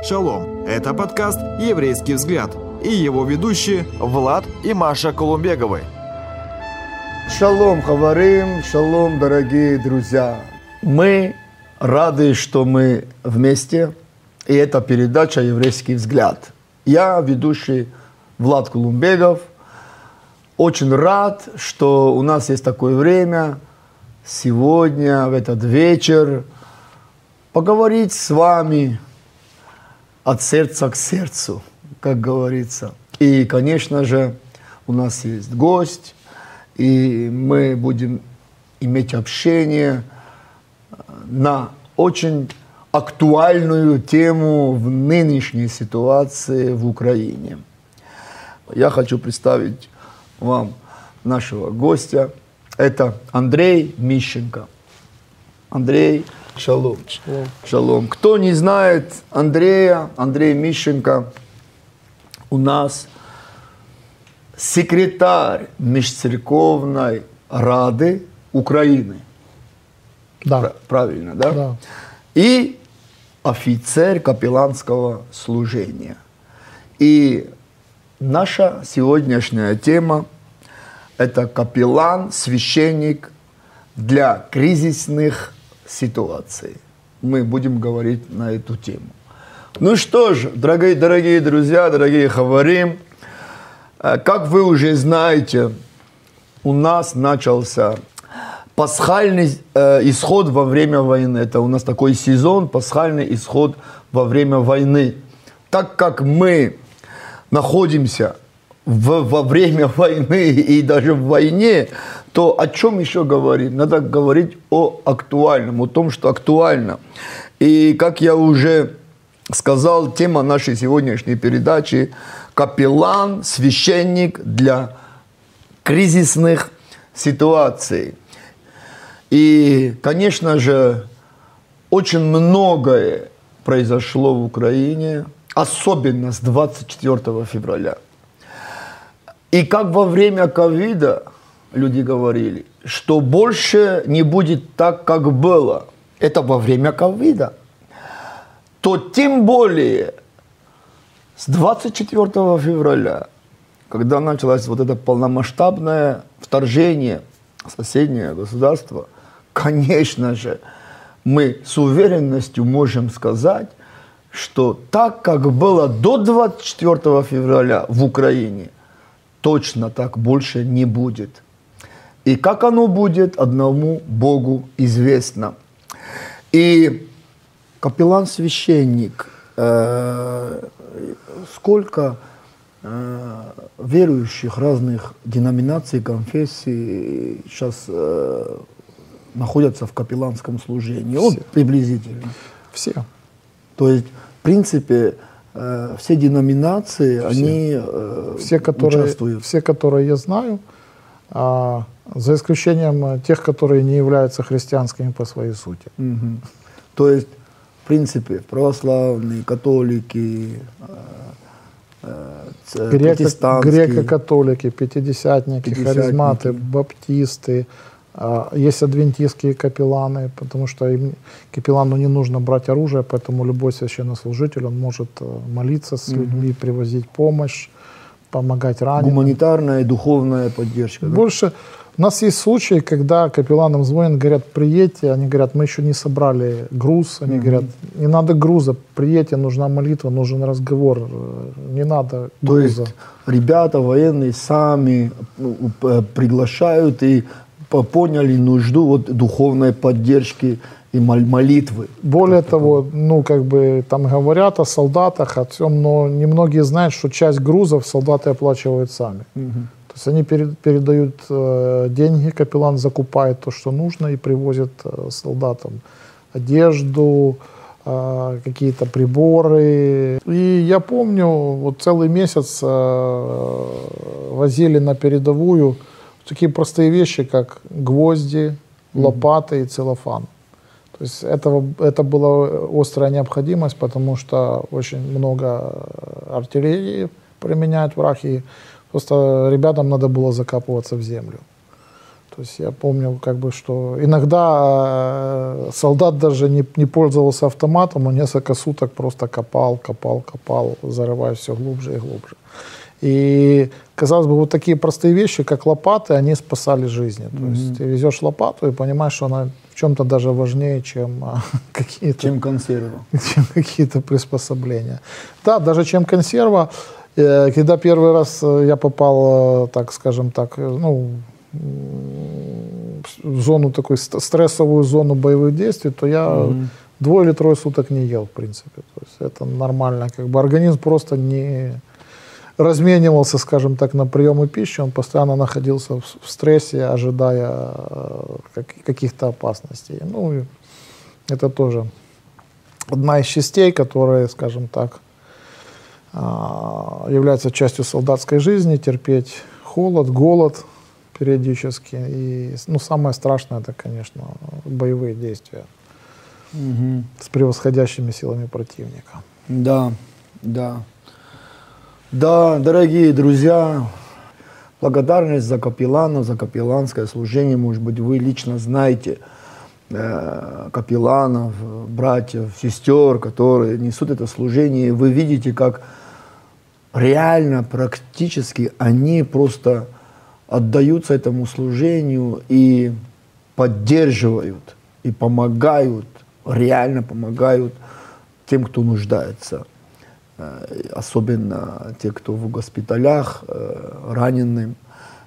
Шалом! Это подкаст «Еврейский взгляд» и его ведущие Влад и Маша Колумбеговы. Шалом, Хаварим, шалом, дорогие друзья. Мы рады, что мы вместе, и это передача «Еврейский взгляд». Я ведущий Влад Колумбегов. Очень рад, что у нас есть такое время сегодня, в этот вечер, поговорить с вами от сердца к сердцу, как говорится. И, конечно же, у нас есть гость, и мы будем иметь общение на очень актуальную тему в нынешней ситуации в Украине. Я хочу представить вам нашего гостя. Это Андрей Мищенко. Андрей, шалом. Шалом. шалом. Кто не знает Андрея, Андрей Мищенко у нас секретарь Межцерковной Рады Украины. Да. Правильно, да? Да. И офицер капелланского служения. И наша сегодняшняя тема – это капеллан, священник для кризисных ситуаций. Мы будем говорить на эту тему. Ну что ж, дорогие, дорогие друзья, дорогие хаварим, э, как вы уже знаете, у нас начался пасхальный э, исход во время войны. Это у нас такой сезон, пасхальный исход во время войны. Так как мы находимся в, во время войны и даже в войне, то о чем еще говорить? Надо говорить о актуальном, о том, что актуально. И как я уже сказал, тема нашей сегодняшней передачи – капеллан, священник для кризисных ситуаций. И, конечно же, очень многое произошло в Украине, особенно с 24 февраля. И как во время ковида люди говорили, что больше не будет так, как было. Это во время ковида. То тем более с 24 февраля, когда началось вот это полномасштабное вторжение в соседнее государство, конечно же, мы с уверенностью можем сказать, что так, как было до 24 февраля в Украине, точно так больше не будет. И как оно будет, одному Богу известно. И капеллан-священник, э, сколько э, верующих разных деноминаций, конфессий сейчас э, находятся в капелланском служении? Вот приблизительно. Все. То есть, в принципе, э, все деноминации, Все. они э, Все, которые, участвуют. все, которые я знаю, а, за исключением э, тех, которые не являются христианскими по своей сути. Мгм. То есть, в принципе, православные, католики, э, э, Греко, греко-католики, пятидесятники, Пятидесятники. харизматы, баптисты, есть адвентистские капелланы, потому что им, капеллану не нужно брать оружие, поэтому любой священнослужитель, он может э, молиться с людьми, привозить помощь, помогать раненым. Гуманитарная и духовная поддержка. да? Больше у нас есть случаи, когда капелланам звонят, говорят, приедьте, они говорят, мы еще не собрали груз, они говорят, не надо груза, приедьте, нужна молитва, нужен разговор, э, не надо То груза. есть ребята военные сами ну, п- приглашают и поняли нужду вот духовной поддержки и мол- молитвы. Более того, ну, как бы там говорят о солдатах, о всем, но немногие знают, что часть грузов солдаты оплачивают сами. То есть они пере- передают э, деньги, капеллан закупает то, что нужно, и привозит э, солдатам одежду, э, какие-то приборы. И я помню, вот целый месяц э, возили на передовую такие простые вещи, как гвозди, лопаты и целлофан. То есть этого, это была острая необходимость, потому что очень много артиллерии применяет враг, и просто ребятам надо было закапываться в землю. То То есть я помню, как бы, что иногда э, солдат даже не, не пользовался автоматом, он несколько суток просто копал, копал, копал, зарывая все глубже и глубже. И, казалось бы, вот такие простые вещи, как лопаты, они спасали жизни. То mm-hmm. есть ты везешь лопату и понимаешь, что она в чем-то даже важнее, чем а, какие-то... Чем консерва. Чем какие-то приспособления. Да, даже чем консерва. Э, когда первый раз э, я попал, э, так скажем так, ну, в зону такой стрессовую зону боевых действий, то я mm-hmm. двое или трое суток не ел, в принципе. То есть это нормально. Как бы организм просто не разменивался, скажем так, на приемы пищи, он постоянно находился в, в стрессе, ожидая как, каких-то опасностей. Ну, это тоже одна из частей, которая, скажем так, а, является частью солдатской жизни, терпеть холод, голод периодически. И ну, самое страшное это, конечно, боевые действия угу. с превосходящими силами противника. Да, да. Да, дорогие друзья, благодарность за капеллана, за капелланское служение. Может быть, вы лично знаете э, капелланов, братьев, сестер, которые несут это служение. Вы видите, как реально, практически они просто отдаются этому служению и поддерживают, и помогают, реально помогают тем, кто нуждается. Э, особенно те, кто в госпиталях, э, раненым.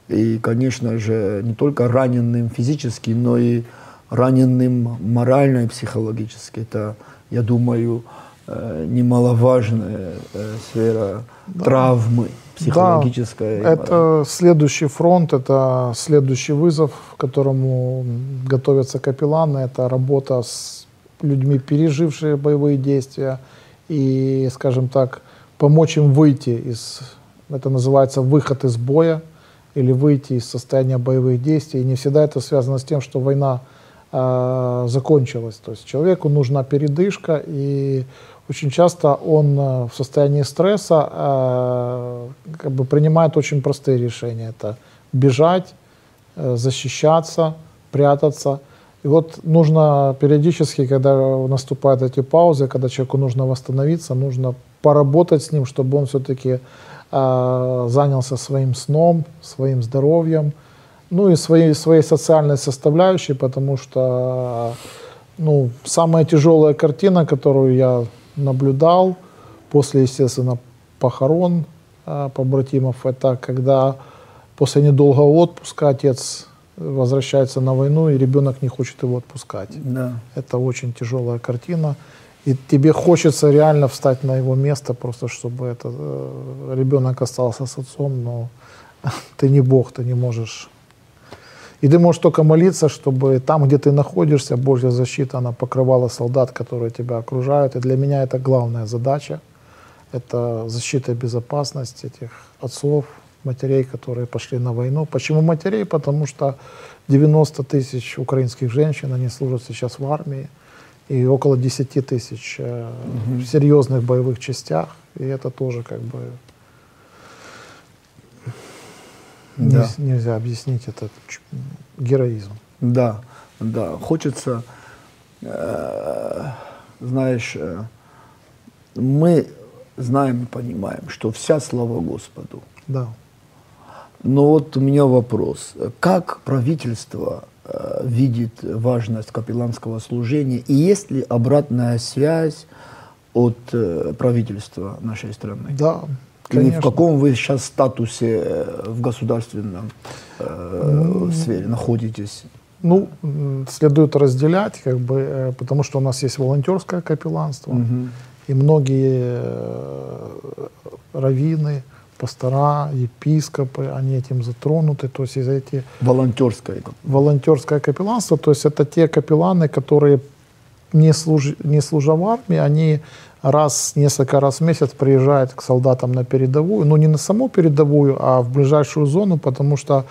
И, конечно же, не только раненым физически, но и раненым морально и психологически. Это, я думаю, э, немаловажная сфера да. травмы психологической. Да, это следующий фронт, это следующий вызов, к которому готовятся капелланы. Это работа с людьми, пережившими боевые действия, и, скажем так, помочь им выйти из, это называется выход из боя, или выйти из состояния боевых действий. И не всегда это связано с тем, что война э, закончилась. То есть человеку нужна передышка, и очень часто он э, в состоянии стресса э, как бы принимает очень простые решения. Это бежать, э, защищаться, прятаться – и вот нужно периодически, когда наступают эти паузы, когда человеку нужно восстановиться, нужно поработать с ним, чтобы он все-таки э, занялся своим сном, своим здоровьем, ну и своей, своей социальной составляющей, потому что ну, самая тяжелая картина, которую я наблюдал после, естественно, похорон э, побратимов, это когда после недолгого отпуска отец возвращается на войну, и ребенок не хочет его отпускать. Да. Это очень тяжелая картина. И тебе хочется реально встать на его место, просто чтобы это, э, ребенок остался с отцом, но ты не Бог, ты не можешь. И ты можешь только молиться, чтобы там, где ты находишься, Божья защита, она покрывала солдат, которые тебя окружают. И для меня это главная задача. Это защита и безопасность этих отцов, матерей, которые пошли на войну. Почему матерей? Потому что 90 тысяч украинских женщин, они служат сейчас в армии, и около 10 тысяч э, угу. в серьезных боевых частях, и это тоже как бы да. не, нельзя объяснить этот героизм. Да, да, хочется, э, знаешь, э, мы знаем и понимаем, что вся слава Господу. Да. Но вот у меня вопрос. Как правительство э, видит важность капелланского служения и есть ли обратная связь от э, правительства нашей страны? Да, Конечно. Или в каком вы сейчас статусе э, в государственном э, сфере находитесь? Ну, следует разделять, как бы, потому что у нас есть волонтерское капелланство, угу. и многие раввины, пастора, епископы, они этим затронуты, то есть из эти... Волонтерское. Волонтерское капелланство, то есть это те капелланы, которые не, служ... не служа в армии, они раз, несколько раз в месяц приезжают к солдатам на передовую, ну не на саму передовую, а в ближайшую зону, потому что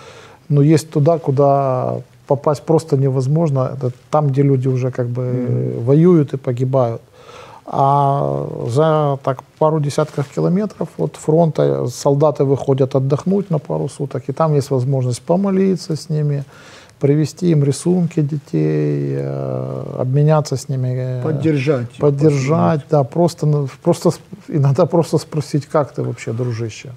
ну, есть туда, куда попасть просто невозможно, это там, где люди уже как бы mm-hmm. воюют и погибают. А за так, пару десятков километров от фронта солдаты выходят отдохнуть на пару суток, и там есть возможность помолиться с ними, привести им рисунки детей, э, обменяться с ними. э, Поддержать. Поддержать, да, просто, просто, иногда просто спросить, как ты вообще, дружище.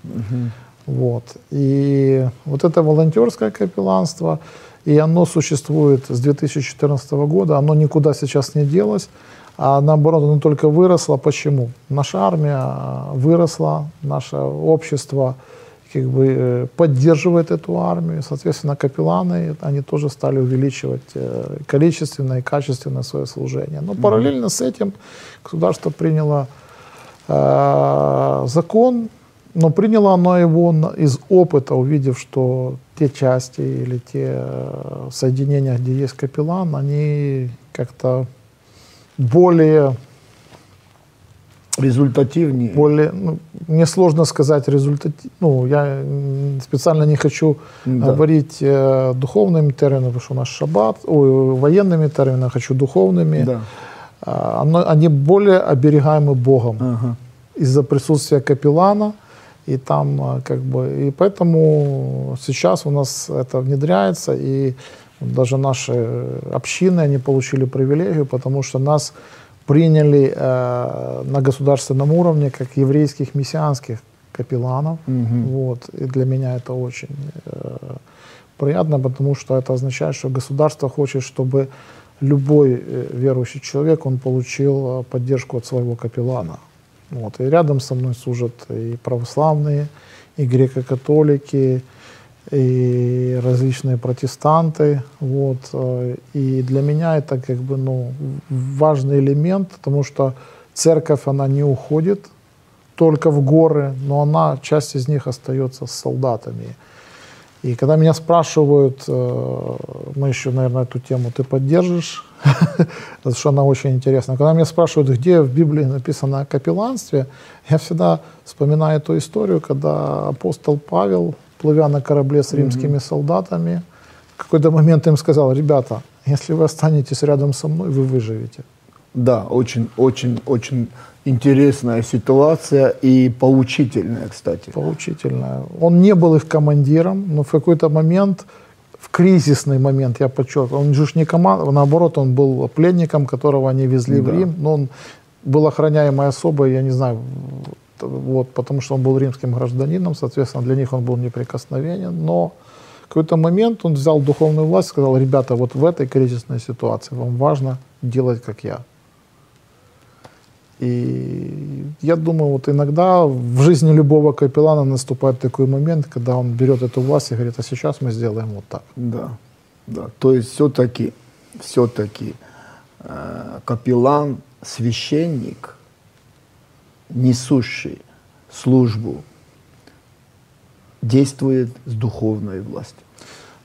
Вот. И вот это волонтерское капелланство, и оно существует с 2014 года, оно никуда сейчас не делось, а наоборот, оно только выросло. Почему? Наша армия выросла, наше общество как бы э, поддерживает эту армию, соответственно, капелланы, они тоже стали увеличивать э, количественное и качественное свое служение. Но параллельно с этим государство приняло э, закон, но приняло оно его из опыта, увидев, что те части или те э, соединения, где есть капеллан, они как-то более, Результативнее. более, ну, мне сложно сказать результат, ну, я специально не хочу Да. говорить э, духовными терминами, потому что у нас шаббат, ой, военными терминами, хочу духовными. Да. А, оно- они более оберегаемы Богом Ага. из-за присутствия капеллана. И там а, как бы и поэтому сейчас у нас это внедряется и даже наши общины они получили привилегию, потому что нас приняли э, на государственном уровне как еврейских мессианских капелланов. Вот. И для меня это очень э, приятно, потому что это означает, что государство хочет, чтобы любой э, верующий человек, он получил э, поддержку от своего капеллана. Вот. И рядом со мной служат и православные, и греко-католики, и различные протестанты. Вот. э, И для меня это как бы ну, важный элемент, потому что церковь, она не уходит только в горы, но она, часть из них остается с солдатами. И когда меня спрашивают, э, мы еще, наверное, эту тему ты поддержишь, потому что она очень интересна. Когда меня спрашивают, где в Библии написано о капелланстве, я всегда вспоминаю эту историю, когда апостол Павел, плывя на корабле с римскими солдатами, в какой-то момент им сказал, ребята, если вы останетесь рядом со мной, вы выживете. Да, очень, очень, очень интересная ситуация и поучительная, кстати. Поучительная. Он не был их командиром, но в какой-то момент, в кризисный момент, я подчеркиваю, он же не команда, наоборот, он был пленником, которого они везли в Да. Рим, но он был охраняемой особой, я не знаю, вот, потому что он был римским гражданином, соответственно, для них он был неприкосновенен, но в какой-то момент он взял духовную власть и сказал, ребята, вот в этой кризисной ситуации вам важно делать, как я. И я думаю, вот иногда в жизни любого капеллана наступает такой момент, когда он берет эту власть и говорит, а сейчас мы сделаем вот так. Да, да. То есть все-таки, все-таки э, капеллан, священник, несущий службу, действует с духовной властью.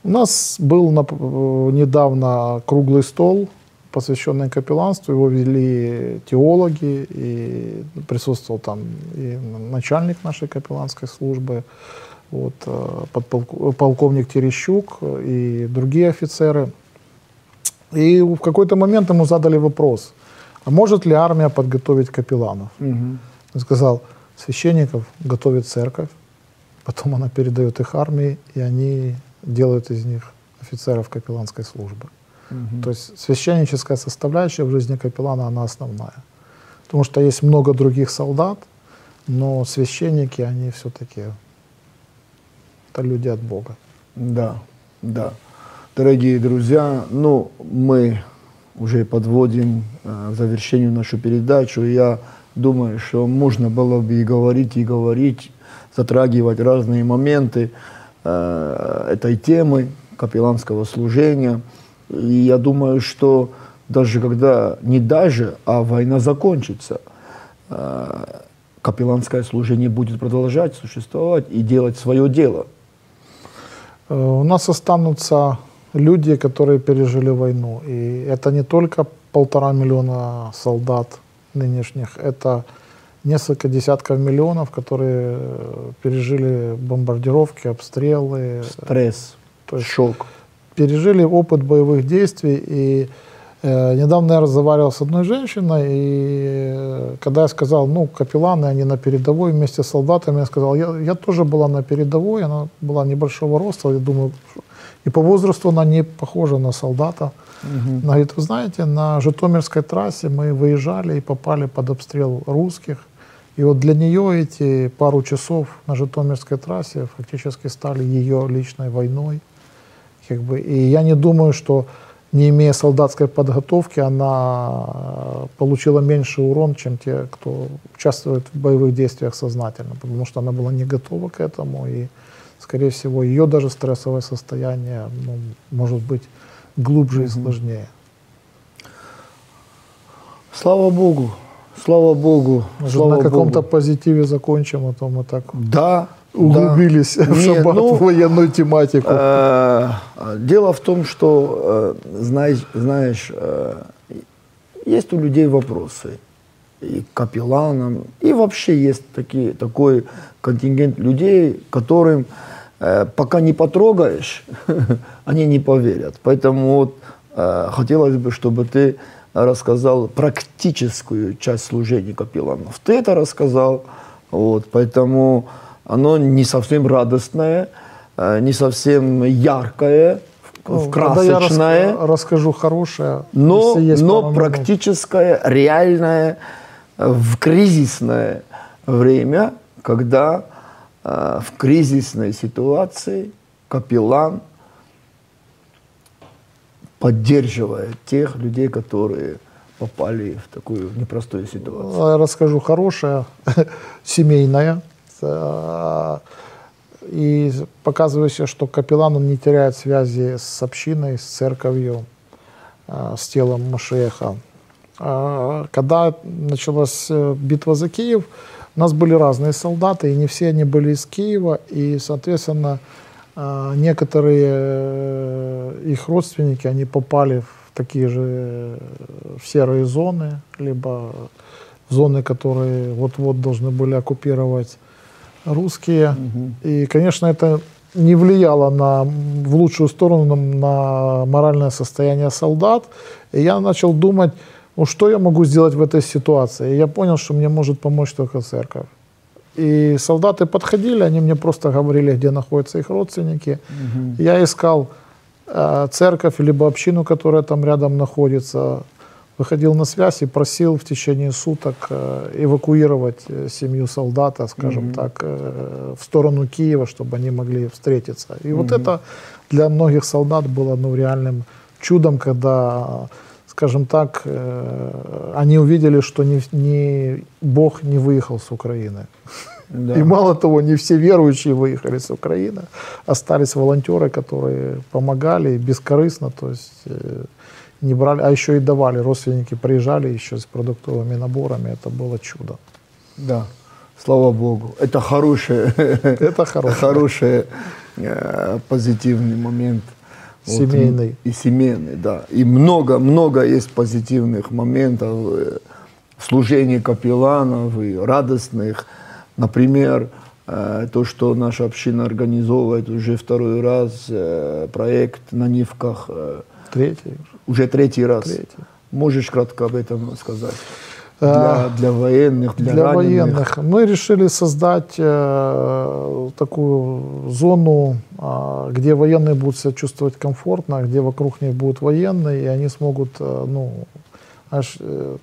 У нас был э, недавно круглый стол, посвященный капелланству. Его вели теологи, и присутствовал там и начальник нашей капелланской службы, вот, э, подполк- полковник Терещук и другие офицеры. И в какой-то момент ему задали вопрос, а может ли армия подготовить капелланов? Он сказал, священников готовит церковь, потом она передает их армии, и они делают из них офицеров капелланской службы. То есть священническая составляющая в жизни капеллана, она основная. Потому что есть много других солдат, но священники, они все-таки это люди от Бога. Да, да. Дорогие друзья, ну, мы уже подводим э, к завершению нашу передачу. Я думаю, что можно было бы и говорить, и говорить, затрагивать разные моменты э, этой темы капелланского служения. И я думаю, что даже когда, не даже, а война закончится, э, капелланское служение будет продолжать существовать и делать свое дело. Э, У нас останутся люди, которые пережили войну. И это не только полтора миллиона солдат нынешних, это несколько десятков миллионов, которые э, пережили бомбардировки, обстрелы, Стресс, То есть- шок. пережили опыт боевых действий. И э, недавно я разговаривал с одной женщиной, и э, когда я сказал, ну, капелланы, они на передовой вместе с солдатами, я сказал, я, я тоже была на передовой, она была небольшого роста, я думаю, И по возрасту она не похожа на солдата. Угу. Она говорит, вы знаете, на Житомирской трассе мы выезжали и попали под обстрел русских. И вот для нее эти пару часов на Житомирской трассе фактически стали ее личной войной. Как бы, и я не думаю, что не имея солдатской подготовки, она э, получила меньше урон, чем те, кто участвует в боевых действиях сознательно, потому что она была не готова к этому, и, скорее всего, ее даже стрессовое состояние ну, может быть глубже и сложнее. Слава Богу, слава Богу. Может, слава на каком-то позитиве закончим, а то мы так Да, углубились да. в шаббат, ну, в военную тематику. Э, Дело в том, что, э, знаешь, знаешь э, есть у людей вопросы и к капелланам, и вообще есть такие, такой контингент людей, которым э, пока не потрогаешь, они не поверят. Поэтому вот, э, хотелось бы, чтобы ты рассказал практическую часть служения капелланов. Ты это рассказал, вот, поэтому оно не совсем радостное, э, не совсем яркое, Ну, в я красочное, раска- расскажу хорошее. но, но практическое, реальное, в кризисное время, когда э, в кризисной ситуации капеллан поддерживает тех людей, которые попали в такую непростую ситуацию. Я расскажу хорошее, семейное. Э, И показывающее, что капеллан не теряет связи с общиной, с церковью, э, с телом Машеха. А Когда началась э, битва за Киев, у нас были разные солдаты, и не все они были из Киева, и, соответственно, э, некоторые э, их родственники, они попали в такие же э, в серые зоны, либо зоны, которые вот-вот должны были оккупировать русские. И, конечно, это не влияло на, в лучшую сторону на моральное состояние солдат. И я начал думать, ну, что я могу сделать в этой ситуации. И я понял, что мне может помочь только церковь. И солдаты подходили, они мне просто говорили, где находятся их родственники. Я искал э, церковь, либо общину, которая там рядом находится, выходил на связь и просил в течение суток э, эвакуировать э, семью солдата, скажем так, э, в сторону Киева, чтобы они могли встретиться. И вот это для многих солдат было ну, реальным чудом, когда, скажем так, э, они увидели, что не, не, Бог не выехал с Украины. Да. И мало того, не все верующие выехали с Украины, остались волонтеры, которые помогали бескорыстно, то есть э, не брали, а еще и давали. Родственники приезжали еще с продуктовыми наборами, это было чудо. Да, слава Богу. Это хорошее, Это хорошее. хороший э, позитивный момент. Вот, Семейный. и семейный, да. И много-много есть позитивных моментов э, в служении капелланов и радостных. Например, э, то, что наша община организовывает уже второй раз э, проект на Нивках, э, Третий. уже третий раз. Третий. Можешь кратко об этом сказать? А, Для, для военных, для, Для раненых. военных. Мы решили создать э, такую зону, а, где военные будут себя чувствовать комфортно, где вокруг них будут военные, и они смогут, э, ну, знаешь, э,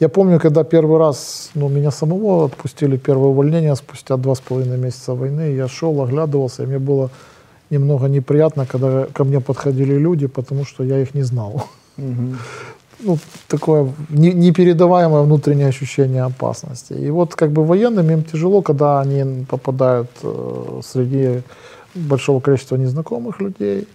я помню, когда первый раз, ну, меня самого отпустили, первое увольнение спустя два с половиной месяца войны, я шел, оглядывался, и мне было немного неприятно, когда ко мне подходили люди, потому что я их не знал ну, такое не- непередаваемое внутреннее ощущение опасности. И вот как бы военным им тяжело, когда они попадают э, среди большого количества незнакомых людей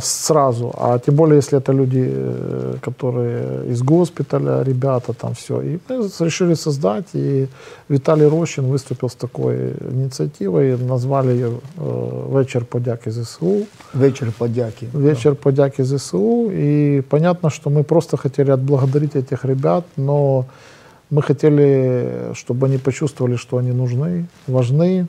сразу, а тем более, если это люди, э, которые из госпиталя, ребята, там все. И мы решили создать, и Виталий Рощин выступил с такой инициативой, назвали ее э, «Вечер подяки ЗСУ». Вечер подяки. Вечер подяки ЗСУ. И понятно, что мы просто хотели отблагодарить этих ребят, но мы хотели, чтобы они почувствовали, что они нужны, важны.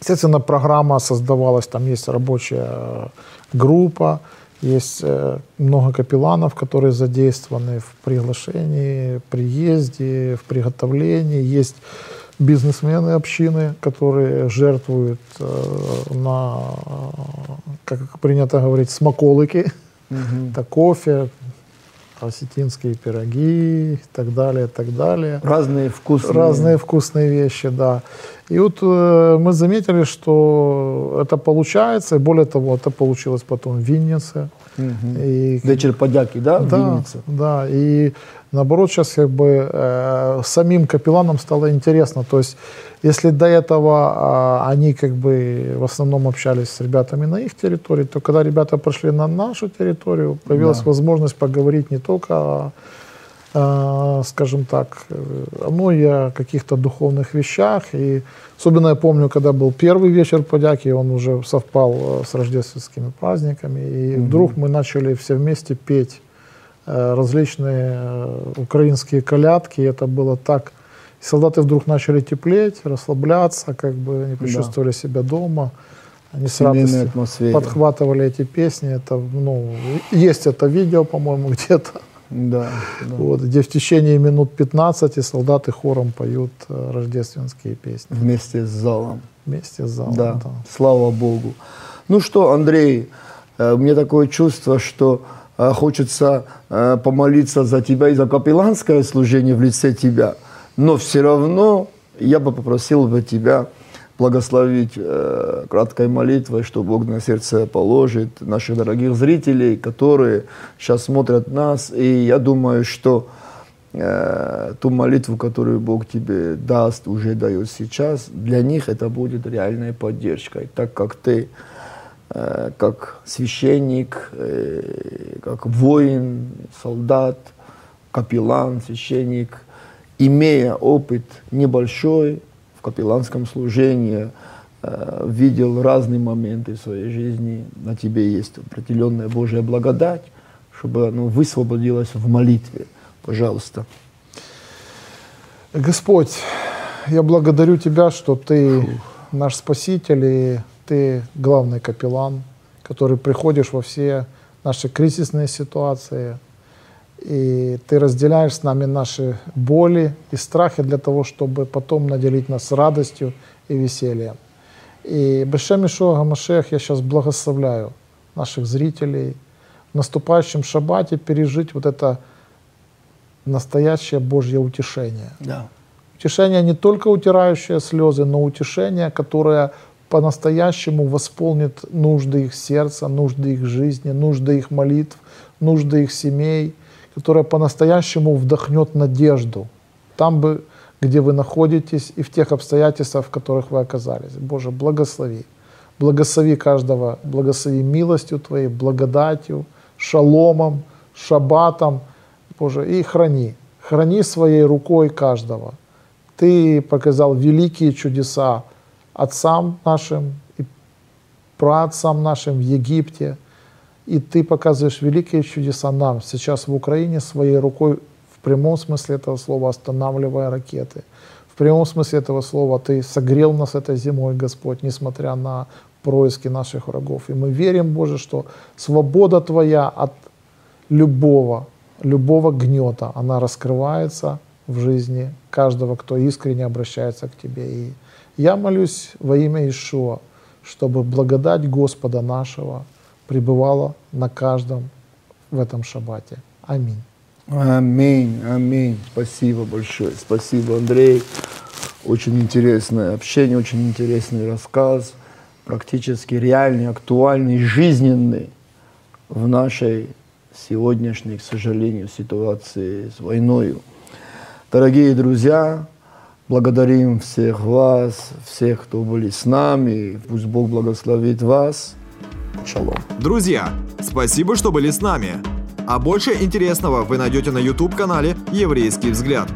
Естественно, программа создавалась, там есть рабочая группа, есть э, много капелланов, которые задействованы в приглашении, приезде, в приготовлении. Есть бизнесмены общины, которые жертвуют э, на, как принято говорить, смаколыки, угу. это кофе, осетинские пироги и так далее, и так далее. Разные вкусные. Разные вкусные вещи, да. И вот э, мы заметили, что это получается, и более того, это получилось потом в Виннице. Угу. И, Вечер подяки, да, в да, Виннице? Да, и наоборот сейчас как бы э, самим капелланам стало интересно. То есть если до этого э, они как бы в основном общались с ребятами на их территории, то когда ребята прошли на нашу территорию, появилась да. возможность поговорить не только о Э, скажем так, ну, и о каких-то духовных вещах. И особенно я помню, когда был первый вечер подяки, он уже совпал э, с рождественскими праздниками, и mm-hmm. вдруг мы начали все вместе петь различные украинские колядки, это было так... Солдаты вдруг начали теплеть, расслабляться, как бы они почувствовали да. себя дома. Они с радостью атмосфере. подхватывали эти песни. Это, ну, есть это видео, по-моему, где-то. Да, да. Вот, где в течение минут 15 солдаты хором поют э, рождественские песни. Вместе с залом. Вместе с залом, да. да. Слава Богу. Ну что, Андрей, э, мне такое чувство, что э, хочется помолиться за тебя и за капелланское служение в лице тебя, но все равно я бы попросил бы тебя благословить э, краткой молитвой, что Бог на сердце положит наших дорогих зрителей, которые сейчас смотрят нас. И я думаю, что э, ту молитву, которую Бог тебе даст, уже дает сейчас, для них это будет реальной поддержкой, так как ты э, как священник, э, как воин, солдат, капеллан, священник, имея опыт небольшой, в капелланском служении, э, видел разные моменты в своей жизни, на тебе есть определенная Божья благодать, чтобы оно высвободилось в молитве. Пожалуйста. Господь, я благодарю Тебя, что Ты Фух. наш Спаситель, и Ты главный капеллан, который приходишь во все наши кризисные ситуации, и ты разделяешь с нами наши боли и страхи для того, чтобы потом наделить нас радостью и весельем. И Бешем Ишуа Гамашех я сейчас благословляю наших зрителей в наступающем шаббате пережить вот это настоящее Божье утешение. Да. Утешение не только утирающее слезы, но утешение, которое по-настоящему восполнит нужды их сердца, нужды их жизни, нужды их молитв, нужды их семей – которая по-настоящему вдохнет надежду там, бы, где вы находитесь и в тех обстоятельствах, в которых вы оказались. Боже, благослови. Благослови каждого, благослови милостью Твоей, благодатью, шаломом, шабатом, Боже, и храни. Храни своей рукой каждого. Ты показал великие чудеса отцам нашим и праотцам нашим в Египте – и ты показываешь великие чудеса нам сейчас в Украине своей рукой в прямом смысле этого слова останавливая ракеты. В прямом смысле этого слова ты согрел нас этой зимой, Господь, несмотря на происки наших врагов. И мы верим, Боже, что свобода Твоя от любого, любого гнета, она раскрывается в жизни каждого, кто искренне обращается к Тебе. И я молюсь во имя Ишуа, чтобы благодать Господа нашего – пребывала на каждом в этом шаббате. Аминь. Аминь, аминь. Спасибо большое. Спасибо, Андрей. Очень интересное общение, очень интересный рассказ, практически реальный, актуальный, жизненный в нашей сегодняшней, к сожалению, ситуации с войной. Дорогие друзья, благодарим всех вас, всех, кто были с нами. Пусть Бог благословит вас. Шалом. Друзья, спасибо, что были с нами. А больше интересного вы найдете на YouTube-канале «Еврейский взгляд».